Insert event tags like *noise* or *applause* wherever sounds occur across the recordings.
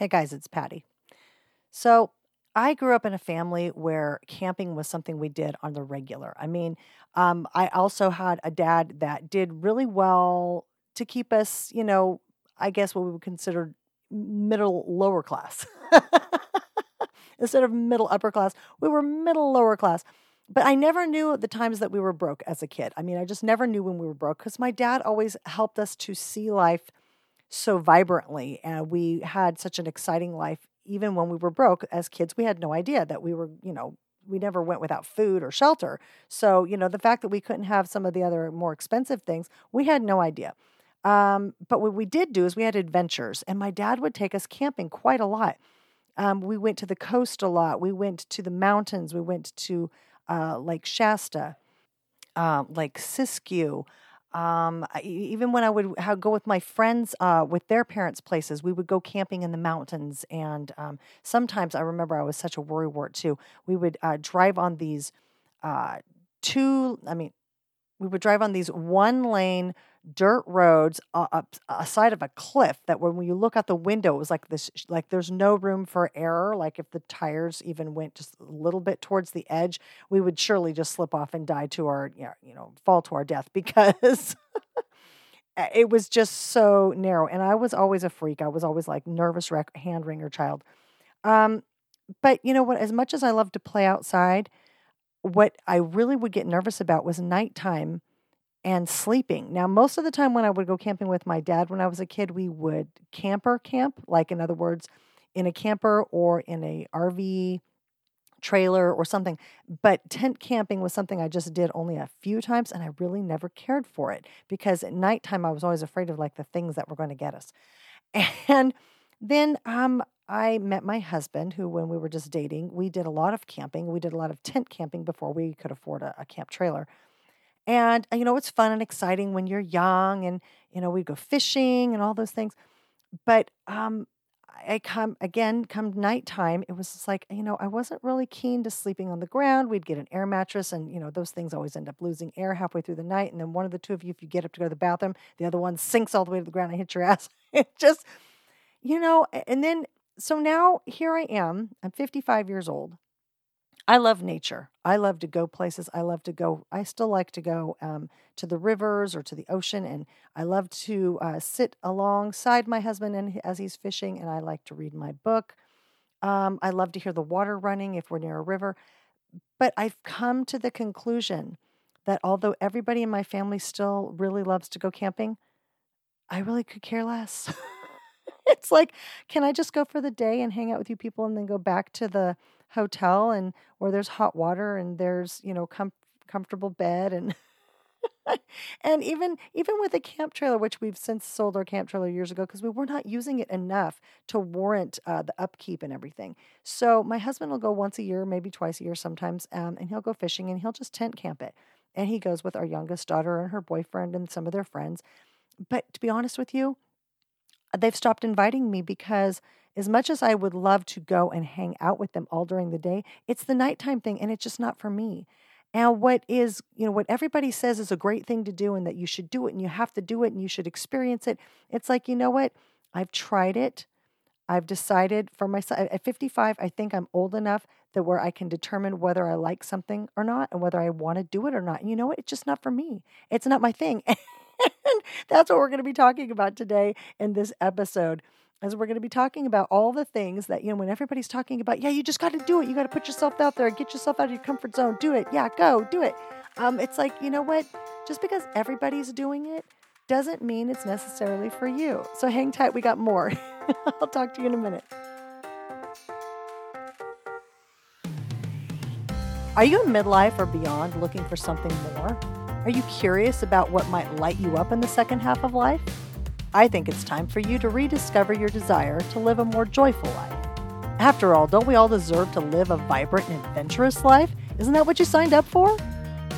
Hey guys, it's Patti. So, I grew up in a family where camping was something we did on the regular. I mean, um, I also had a dad that did really well to keep us, you know, I guess what we would consider middle lower class. *laughs* Instead of middle upper class, we were middle lower class. But I never knew the times that we were broke as a kid. I mean, I just never knew when we were broke because my dad always helped us to see life so vibrantly. And we had such an exciting life, even when we were broke as kids. We had no idea that we were, you know, we never went without food or shelter. So, you know, the fact that we couldn't have some of the other more expensive things, we had no idea. Um, but what we did do is we had adventures, and my dad would take us camping quite a lot. Um, we went to the coast a lot. We went to the mountains. We went to uh, Lake Shasta, uh, Lake Siskiyou. Um, even when I would go with my friends uh, with their parents' places, we would go camping in the mountains. And um, sometimes I remember I was such a worrywart too. We would uh, drive on these uh, two, I mean, we would drive on these one lane dirt roads uh, up a side of a cliff that when you look out the window it was like this like there's no room for error like if the tires even went just a little bit towards the edge we would surely just slip off and die to our you know fall to our death *laughs* because it was just so narrow and i was always a freak i was always like nervous wreck hand wringer child. Um, but you know what as much as i love to play outside what i really would get nervous about was nighttime and sleeping. Now, most of the time when I would go camping with my dad when I was a kid, we would camper camp, like in other words, in a camper or in a RV trailer or something. But tent camping was something I just did only a few times and I really never cared for it because at nighttime I was always afraid of like the things that were going to get us. *laughs* And then um I met my husband, who, when we were just dating, we did a lot of camping. We did a lot of tent camping before we could afford a, a camp trailer. And, uh, you know, it's fun and exciting when you're young and, you know, we go fishing and all those things. But um, I come again, come nighttime, it was just like, you know, I wasn't really keen to sleeping on the ground. We'd get an air mattress, and, you know, those things always end up losing air halfway through the night. And then one of the two of you, if you get up to go to the bathroom, the other one sinks all the way to the ground and hits your *laughs* ass. it just, you know, and then, so now here I am, I'm 55 years old. I love nature. I love to go places. I love to go. I still like to go um, to the rivers or to the ocean, and I love to uh, sit alongside my husband and as he's fishing, and I like to read my book. Um, I love to hear the water running if we're near a river. But I've come to the conclusion that although everybody in my family still really loves to go camping, I really could care less. *laughs* it's like, can I just go for the day and hang out with you people and then go back to the hotel and where there's hot water and there's you know com- comfortable bed and *laughs* and even even with a camp trailer which we've since sold our camp trailer years ago because we were not using it enough to warrant uh, the upkeep and everything. So my husband will go once a year maybe twice a year sometimes um, and he'll go fishing and he'll just tent camp it. And he goes with our youngest daughter and her boyfriend and some of their friends. But to be honest with you they've stopped inviting me because as much as I would love to go and hang out with them all during the day, it's the nighttime thing and it's just not for me. And what is, you know, what everybody says is a great thing to do and that you should do it and you have to do it and you should experience it. It's like, you know what? I've tried it. I've decided for myself at 55, I think I'm old enough that where I can determine whether I like something or not and whether I want to do it or not. And you know what? It's just not for me. It's not my thing. *laughs* and *laughs* that's what we're going to be talking about today in this episode as we're going to be talking about all the things that, you know, when everybody's talking about, yeah, you just got to do it. You got to put yourself out there, get yourself out of your comfort zone, do it. Yeah, go, do it. Um, it's like, you know what? Just because everybody's doing it doesn't mean it's necessarily for you. So hang tight, we got more. *laughs* I'll talk to you in a minute. Are you in midlife or beyond looking for something more? Are you curious about what might light you up in the second half of life? I think it's time for you to rediscover your desire to live a more joyful life. After all, don't we all deserve to live a vibrant and adventurous life? Isn't that what you signed up for?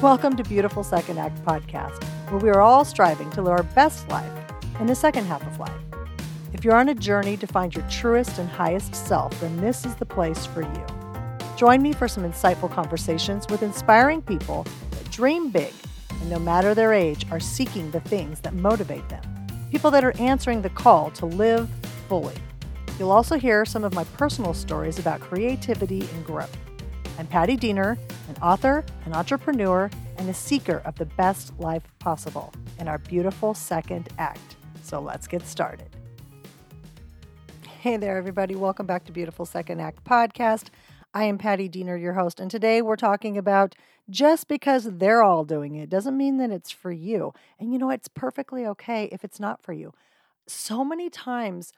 Welcome to Beautiful Second Act Podcast, where we are all striving to live our best life in the second half of life. If you're on a journey to find your truest and highest self, then this is the place for you. Join me for some insightful conversations with inspiring people that dream big and, no matter their age, are seeking the things that motivate them people that are answering the call to live fully. You'll also hear some of my personal stories about creativity and growth. I'm Patti Diener, an author, an entrepreneur, and a seeker of the best life possible in our beautiful second act. So let's get started. Hey there, everybody. Welcome back to Beautiful Second Act Podcast. I am Patti Diener, your host, and today we're talking about just because they're all doing it doesn't mean that it's for you. And you know, it's perfectly okay if it's not for you. So many times,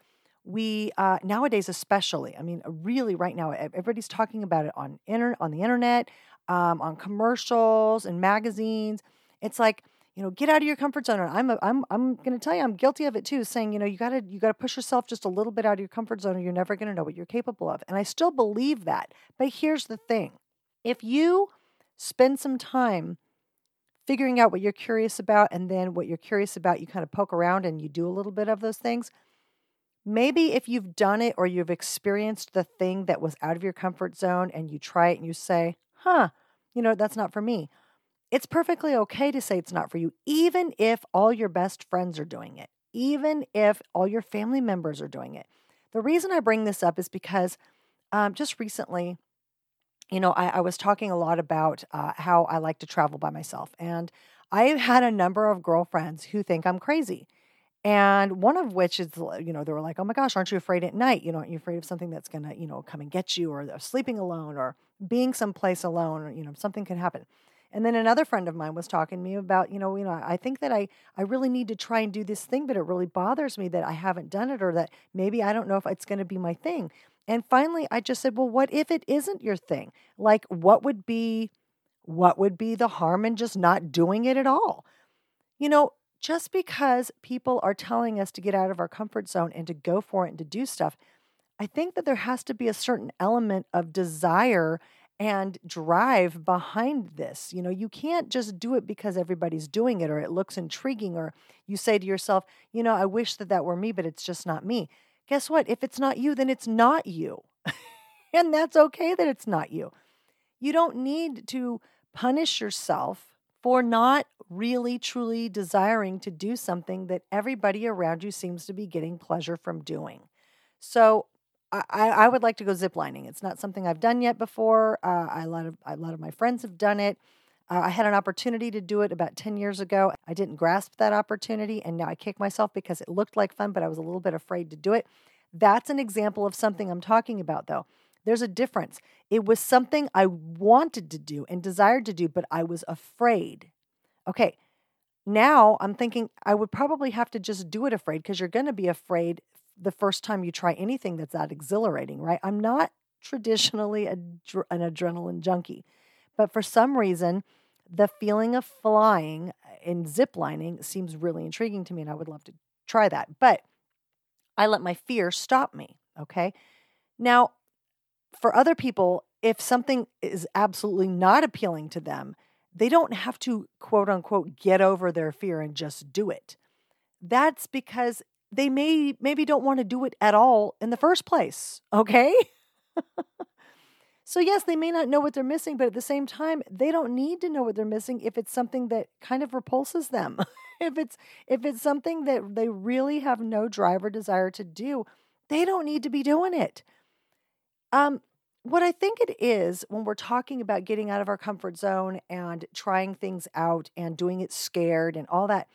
we uh, nowadays especially i mean really right now everybody's talking about it on inter- on the internet um, on commercials and magazines it's like you know get out of your comfort zone And i'm a, i'm i'm going to tell you i'm guilty of it too saying you know you got to you got to push yourself just a little bit out of your comfort zone or you're never going to know what you're capable of and i still believe that but here's the thing if you spend some time figuring out what you're curious about and then what you're curious about you kind of poke around and you do a little bit of those things maybe if you've done it or you've experienced the thing that was out of your comfort zone and you try it and you say, huh, you know, that's not for me. It's perfectly okay to say it's not for you, even if all your best friends are doing it, even if all your family members are doing it. The reason I bring this up is because um, just recently, you know, I, I, was talking a lot about uh, how I like to travel by myself. And I've had a number of girlfriends who think I'm crazy. And one of which is, you know, they were like, oh my gosh, aren't you afraid at night? You know, aren't you afraid of something that's going to, you know, come and get you or sleeping alone or being someplace alone or, you know, something could happen. And then another friend of mine was talking to me about, you know, you know, I think that I, I really need to try and do this thing, but it really bothers me that I haven't done it or that maybe I don't know if it's going to be my thing. And finally, I just said, well, what if it isn't your thing? Like, what would be, what would be the harm in just not doing it at all? You know, just because people are telling us to get out of our comfort zone and to go for it and to do stuff, I think that there has to be a certain element of desire and drive behind this. You know, you can't just do it because everybody's doing it or it looks intriguing or you say to yourself, you know, I wish that that were me, but it's just not me. Guess what? If it's not you, then it's not you. *laughs* and that's okay that it's not you. You don't need to punish yourself for not really truly desiring to do something that everybody around you seems to be getting pleasure from doing. So I, I would like to go ziplining. It's not something I've done yet before. Uh, a lot of a lot of my friends have done it. Uh, I had an opportunity to do it about 10 years ago. I didn't grasp that opportunity, and now I kick myself because it looked like fun, but I was a little bit afraid to do it. That's an example of something I'm talking about, though. There's a difference. It was something I wanted to do and desired to do, but I was afraid. Okay, now I'm thinking I would probably have to just do it afraid because you're going to be afraid the first time you try anything that's that exhilarating, right? I'm not traditionally an adrenaline junkie, but for some reason, the feeling of flying eh, and ziplining seems really intriguing to me, and I would love to try that. But I let my fear stop me. Okay. Now, for other people, if something is absolutely not appealing to them, they don't have to quote unquote get over their fear and just do it. That's because they may maybe don't want to do it at all in the first place, okay? *laughs* so yes, they may not know what they're missing, but at the same time, they don't need to know what they're missing if it's something that kind of repulses them. *laughs* if it's if it's something that they really have no drive or desire to do, they don't need to be doing it. Um, what I think it is when we're talking about getting out of our comfort zone and trying things out and doing it scared and all that,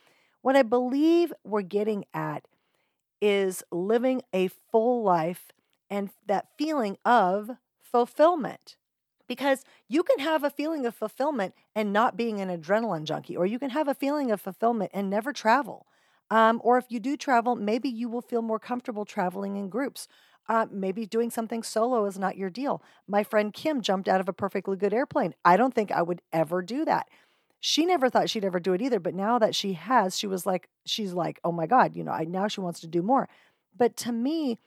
what I believe we're getting at is living a full life and that feeling of fulfillment. Because you can have a feeling of fulfillment and not being an adrenaline junkie, or you can have a feeling of fulfillment and never travel. Um, or if you do travel, maybe you will feel more comfortable traveling in groups uh, maybe doing something solo is not your deal. My friend Kim jumped out of a perfectly good airplane. I don't think I would ever do that. She never thought she'd ever do it either, but now that she has, she was like, she's like, oh my God, you know, I, now she wants to do more. But to me,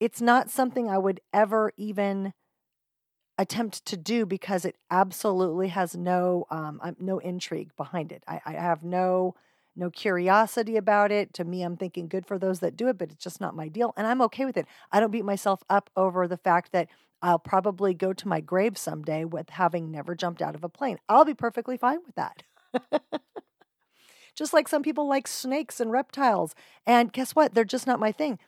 it's not something I would ever even attempt to do because it absolutely has no um, no intrigue behind it. I, I have no no curiosity about it. To me, I'm thinking good for those that do it, but it's just not my deal. And I'm okay with it. I don't beat myself up over the fact that I'll probably go to my grave someday with having never jumped out of a plane. I'll be perfectly fine with that. *laughs* just like some people like snakes and reptiles. And guess what? They're just not my thing.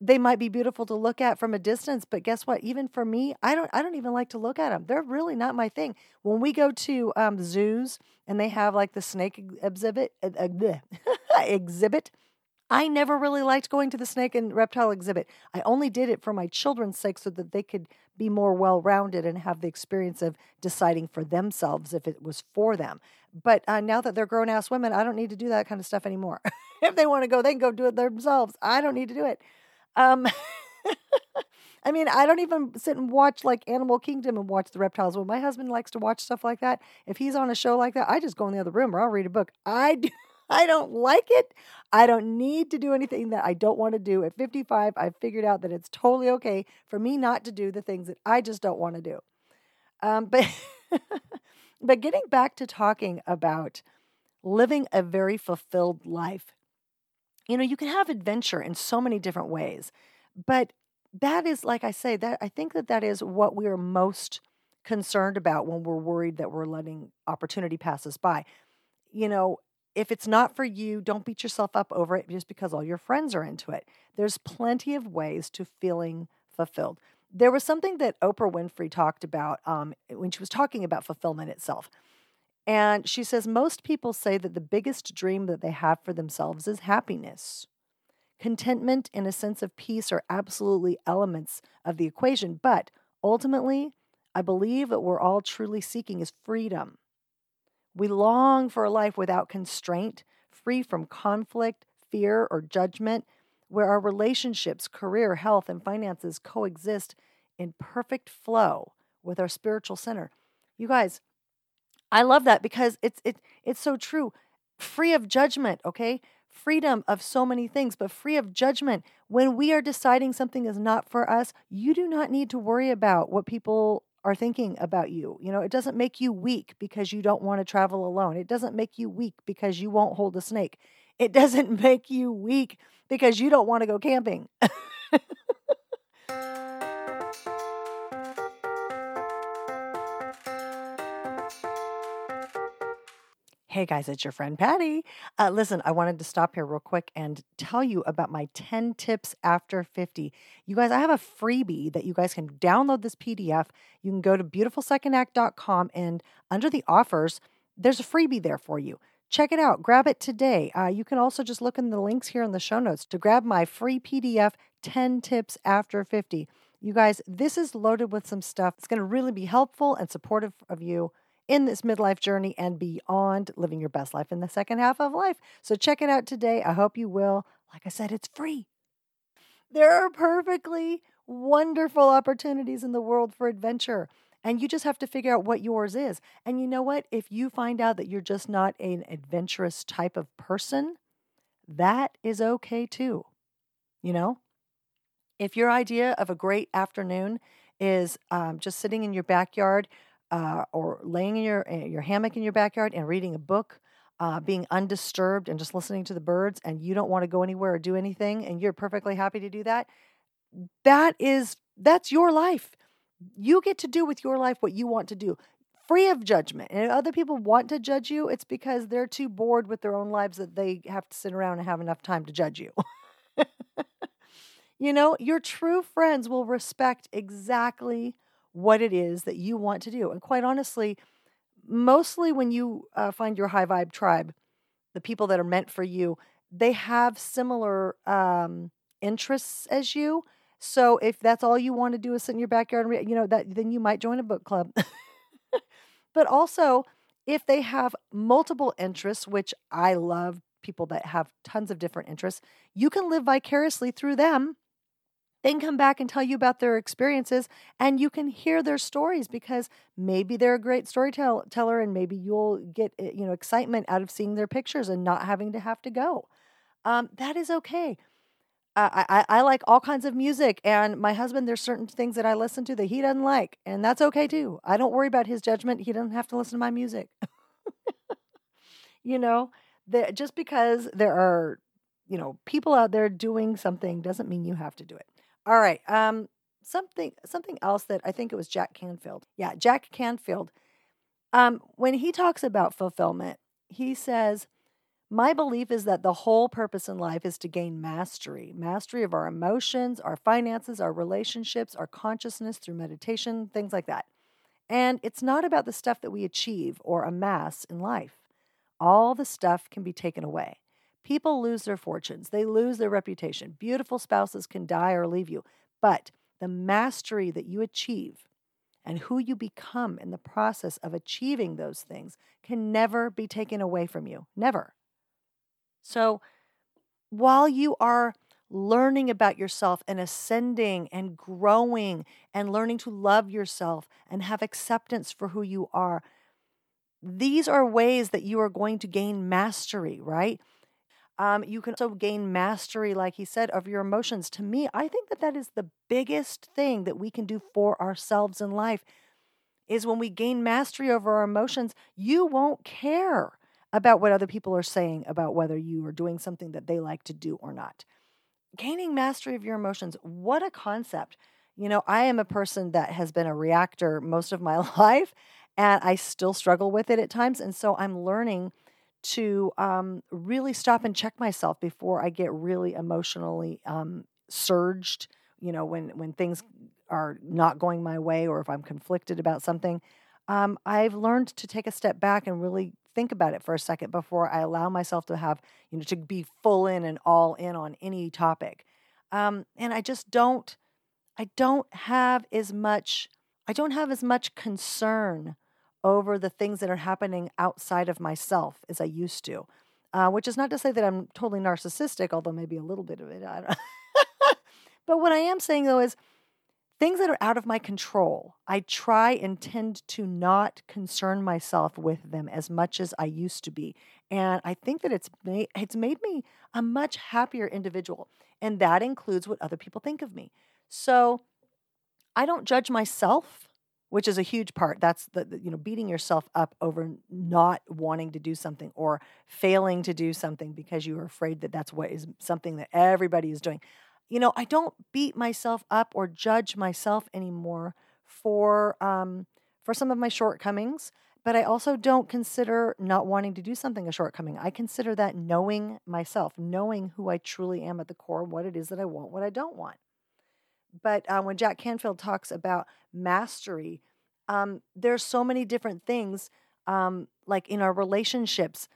they might be beautiful to look at from a distance but guess what even for me i don't i don't even like to look at them they're really not my thing when we go to um, zoos and they have like the snake exhibit uh, uh, *laughs* exhibit i never really liked going to the snake and reptile exhibit. I only did it for my children's sake so that they could be more well rounded and have the experience of deciding for themselves if it was for them. But uh, now that they're grown ass women i don't need to do that kind of stuff anymore. *laughs* If they want to go they can go do it themselves. I don't need to do it. Um, *laughs* I mean, I don't even sit and watch like Animal Kingdom and watch the reptiles. When my husband likes to watch stuff like that, if he's on a show like that, I just go in the other room or I'll read a book. I do, I don't like it. I don't need to do anything that I don't want to do. At 55, I've figured out that it's totally okay for me not to do the things that I just don't want to do. Um, but *laughs* but getting back to talking about living a very fulfilled life you know, you can have adventure in so many different ways, but that is, like I say, that I think that that is what we are most concerned about when we're worried that we're letting opportunity pass us by. You know, if it's not for you, don't beat yourself up over it just because all your friends are into it. There's plenty of ways to feeling fulfilled. There was something that Oprah Winfrey talked about um, when she was talking about fulfillment itself. And she says most people say that the biggest dream that they have for themselves is happiness. Contentment and a sense of peace are absolutely elements of the equation, but ultimately, I believe that we're all truly seeking is freedom. We long for a life without constraint, free from conflict, fear, or judgment, where our relationships, career, health, and finances coexist in perfect flow with our spiritual center. You guys, I love that because it's it it's so true. Free of judgment, okay? Freedom of so many things, but free of judgment. When we are deciding something is not for us, you do not need to worry about what people are thinking about you. You know, it doesn't make you weak because you don't want to travel alone. It doesn't make you weak because you won't hold a snake. It *laughs* doesn't make you weak because you don't want to go camping. *laughs* Hey guys, it's your friend Patti. Uh, listen, I wanted to stop here real quick and tell you about my 10 tips after 50. You guys, I have a freebie that you guys can download this PDF. You can go to beautifulsecondact.com and under the offers, there's a freebie there for you. Check it out. Grab it today. Uh, you can also just look in the links here in the show notes to grab my free PDF 10 tips after 50. You guys, this is loaded with some stuff. It's going to really be helpful and supportive of you in this midlife journey and beyond living your best life in the second half of life. So check it out today. I hope you will. Like I said, it's free. There are perfectly wonderful opportunities in the world for adventure. And you just have to figure out what yours is. And you know what? If you find out that you're just not an adventurous type of person, that is okay too. You know? If your idea of a great afternoon is um, just sitting in your backyard uh, or laying in your eh, your hammock in your backyard and reading a book, uh, being undisturbed and just listening to the birds, and you don't want to go anywhere or do anything, and you're perfectly happy to do that, that is that's your life. You get to do with your life what you want to do, free of judgment. And if other people want to judge you, it's because they're too bored with their own lives that they have to sit around and have enough time to judge you. *laughs* you know, your true friends will respect exactly what it is that you want to do. And quite honestly, mostly when you uh, find your high vibe tribe, the people that are meant for you, they have similar um, interests as you. So if that's all you want to do is sit in your backyard and read, you know, that then you might join a book club. *laughs* but also, if they have multiple interests, which I love people that have tons of different interests, you can live vicariously through them they can come back and tell you about their experiences and you can hear their stories because maybe they're a great storyteller and maybe you'll get eh, you know excitement out of seeing their pictures and not having to have to go. Um, that is okay. Uh, I, I like all kinds of music and my husband there's certain things that i listen to that he doesn't like and that's okay too. I don't worry about his judgment. He doesn't have to listen to my music. *laughs* You know the, just because there are you know people out there doing something doesn't mean you have to do it all right. Um, something something else that I think it was Jack Canfield. Yeah, Jack Canfield. Um, when he talks about fulfillment, he says, My belief is that the whole purpose in life is to gain mastery mastery of our emotions, our finances, our relationships, our consciousness through meditation, things like that. And it's not about the stuff that we achieve or amass in life. All the stuff can be taken away. People lose their fortunes, they lose their reputation. Beautiful spouses can die or leave you. But the mastery that you achieve and who you become in the process of achieving those things can never be taken away from you. Never. So while you are learning about yourself and ascending and growing and learning to love yourself and have acceptance for who you are, these are ways that you are going to gain mastery, right? Um, you can also gain mastery, like he said, of your emotions. To me, I think that that is the biggest thing that we can do for ourselves in life is when we gain mastery over our emotions, you won't care about what other people are saying about whether you are doing something that they like to do or not. Gaining mastery of your emotions, what a concept. You know, I am a person that has been a reactor most of my *laughs* life, and I still struggle with it at times. And so I'm learning to um, really stop and check myself before I get really emotionally um, surged. You know, when when things are not going my way, or if I'm conflicted about something, um, I've learned to take a step back and really think about it for a second before I allow myself to have you know to be full in and all in on any topic. Um, and I just don't. I don't have as much. I don't have as much concern over the things that are happening outside of myself as I used to. Uh, which is not to say that I'm totally narcissistic, although maybe a little bit of it. I don't. *laughs* but what I am saying though is things that are out of my control. I try and tend to not concern myself with them as much as I used to be, and I think that it's made it's made me a much happier individual, and that includes what other people think of me. So I don't judge myself which is a huge part. That's the, you know beating yourself up over not wanting to do something or failing to do something because you are afraid that that's what is something that everybody is doing. You know i don't beat myself up or judge myself anymore for um, for some of my shortcomings but i also don't consider not wanting to do something a shortcoming. I consider that knowing myself knowing who i truly am at the core what it is that i want what i don't want but uh, when Jack Canfield talks about mastery, um, there's so many different things, um, like in our relationships.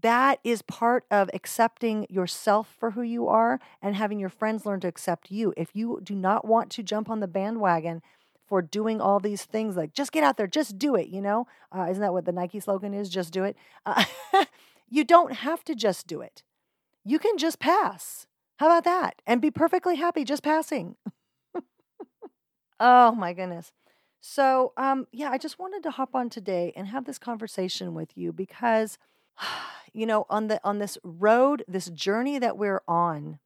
That is part of accepting yourself for who you are and having your friends learn to accept you. If you do not want to jump on the bandwagon for doing all these things, like just get out there, just do it, you know? Uh, isn't that what the Nike slogan is? Just do it. Uh, *laughs* you don't have to just do it. You can just pass. How about that? And be perfectly happy just passing. Oh my goodness. So, um, yeah, I just wanted to hop on today and have this conversation with you because, *sighs* you know, on the on this road, this journey that we're on,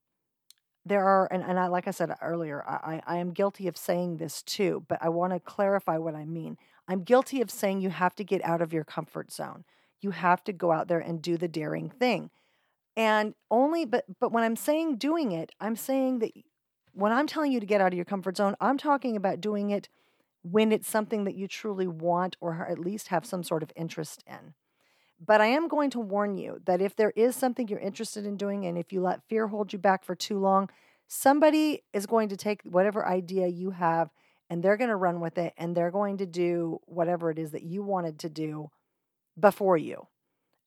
there are, and, and I, like I said earlier, I, I am guilty of saying this too, but I want to clarify what I mean. I'm guilty of saying you have to get out of your comfort zone. You have to go out there and do the daring thing. And only, but but when I'm saying doing it, I'm saying that when I'm telling you to get out of your comfort zone, I'm talking about doing it when it's something that you truly want or at least have some sort of interest in. But I am going to warn you that if there is something you're interested in doing and if you let fear hold you back for too long, somebody is going to take whatever idea you have and they're going to run with it and they're going to do whatever it is that you wanted to do before you.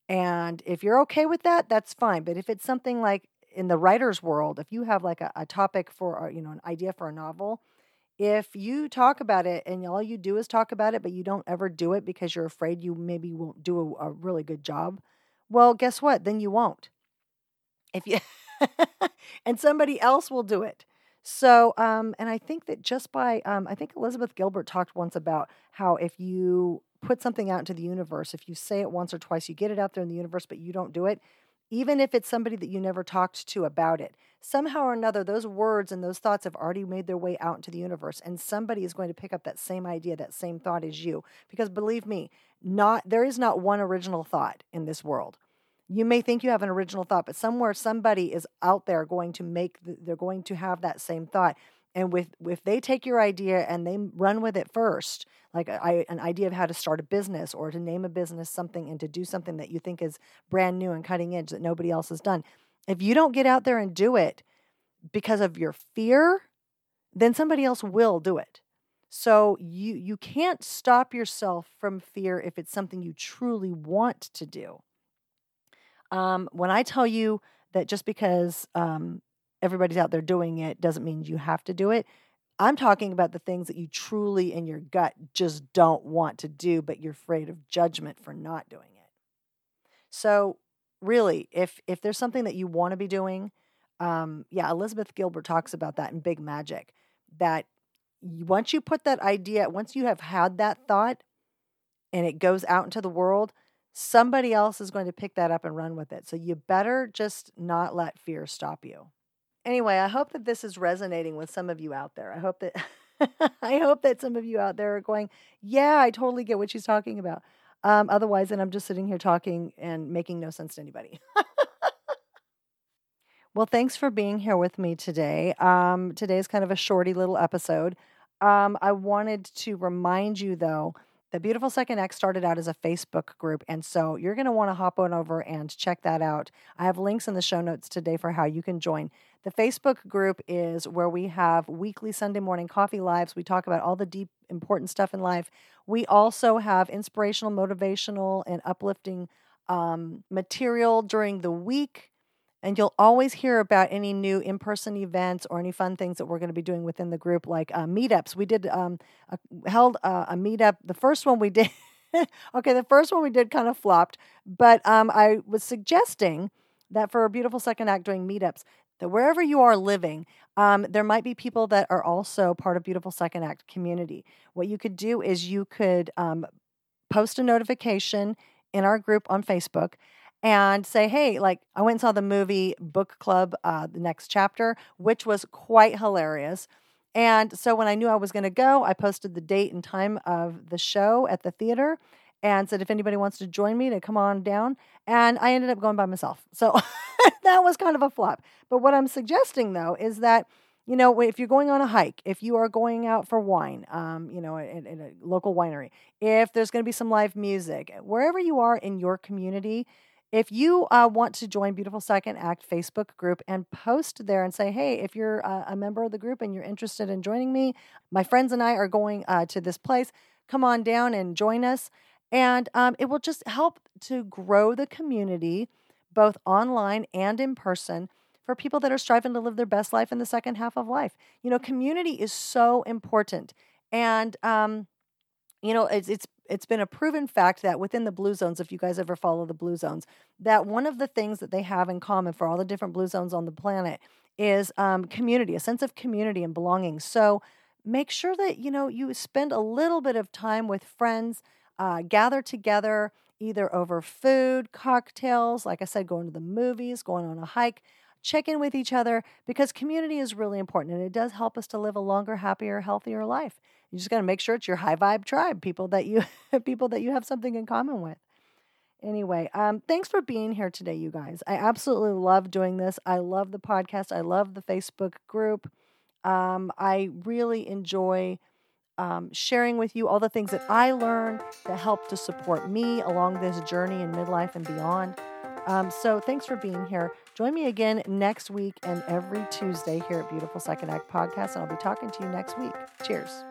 And if you're okay with that, that's fine. But if it's something like in the writer's world, if you have like a, a topic for, a, you know, an idea for a novel, if you talk about it and all you do is talk about it, but you don't ever do it because you're afraid you maybe won't do a, a really good job, well, guess what? Then you won't. If you *laughs* and somebody else will do it. So, um, and I think that just by, um, I think Elizabeth Gilbert talked once about how if you put something out into the universe, if you say it once or twice, you get it out there in the universe, but you don't do it, even if it's somebody that you never talked to about it. Somehow or another, those words and those thoughts have already made their way out into the universe, and somebody is going to pick up that same idea, that same thought as you. Because believe me, not there is not one original thought in this world. You may think you have an original thought, but somewhere somebody is out there going to make the, they're going to have that same thought. And with if they take your idea and they run with it first, like I, an idea of how to start a business or to name a business something and to do something that you think is brand new and cutting edge that nobody else has done. If you don't get out there and do it because of your fear, then somebody else will do it. So you you can't stop yourself from fear if it's something you truly want to do. Um, when I tell you that just because um, everybody's out there doing it doesn't mean you have to do it. I'm talking about the things that you truly in your gut just don't want to do, but you're afraid of judgment for not doing it. So, really, if if there's something that you want to be doing, um, yeah, Elizabeth Gilbert talks about that in Big Magic. That once you put that idea, once you have had that thought and it goes out into the world, somebody else is going to pick that up and run with it. So you better just not let fear stop you. Anyway, I hope that this is resonating with some of you out there. I hope that *laughs* I hope that some of you out there are going, "Yeah, I totally get what she's talking about." Um, otherwise, then I'm just sitting here talking and making no sense to anybody. *laughs* well, thanks for being here with me today. Um, today is kind of a shorty little episode. Um, I wanted to remind you, though, the Beautiful Second Act started out as a Facebook group, and so you're going to want to hop on over and check that out. I have links in the show notes today for how you can join. The Facebook group is where we have weekly Sunday morning coffee lives. We talk about all the deep, important stuff in life. We also have inspirational, motivational, and uplifting um, material during the week and you'll always hear about any new in person events or any fun things that we're going to be doing within the group, like uh, meetups. We did um, a, held uh, a meetup. The first one we did, *laughs* okay, the first one we did kind of flopped, but um, I was suggesting that for a beautiful second act doing meetups, that wherever you are living, um, there might be people that are also part of Beautiful Second Act community. What you could do is you could um, post a notification in our group on Facebook and say, hey, like I went and saw the movie Book Club, uh, the next chapter, which was quite hilarious. And so when I knew I was going to go, I posted the date and time of the show at the theater and said if anybody wants to join me to come on down. And I ended up going by myself. So *laughs* *laughs* that was kind of a flop. But what I'm suggesting though is that you know, if you're going on a hike, if you are going out for wine, um, you know, in, in a local winery, if there's going to be some live music, wherever you are in your community, if you uh, want to join Beautiful Second Act Facebook group and post there and say, hey, if you're uh, a member of the group and you're interested in joining me, my friends and I are going uh, to this place, come on down and join us. And um, it will just help to grow the community, both online and in person, for people that are striving to live their best life in the second half of life. You know, community is so important. And, um, you know, it's, it's it's been a proven fact that within the blue zones, if you guys ever follow the blue zones, that one of the things that they have in common for all the different blue zones on the planet is um, community, a sense of community and belonging. So make sure that you know you spend a little bit of time with friends, uh, gather together either over food, cocktails, like I said, going to the movies, going on a hike. Check in with each other because community is really important and it does help us to live a longer, happier, healthier life. You just got to make sure it's your high vibe tribe, people that you *laughs* people that you have something in common with. Anyway, um, thanks for being here today, you guys. I absolutely love doing this. I love the podcast. I love the Facebook group. Um, I really enjoy um, sharing with you all the things that I learned that help to support me along this journey in midlife and beyond. Um, so thanks for being here. Join me again next week and every Tuesday here at Beautiful Second Act Podcast, and I'll be talking to you next week. Cheers.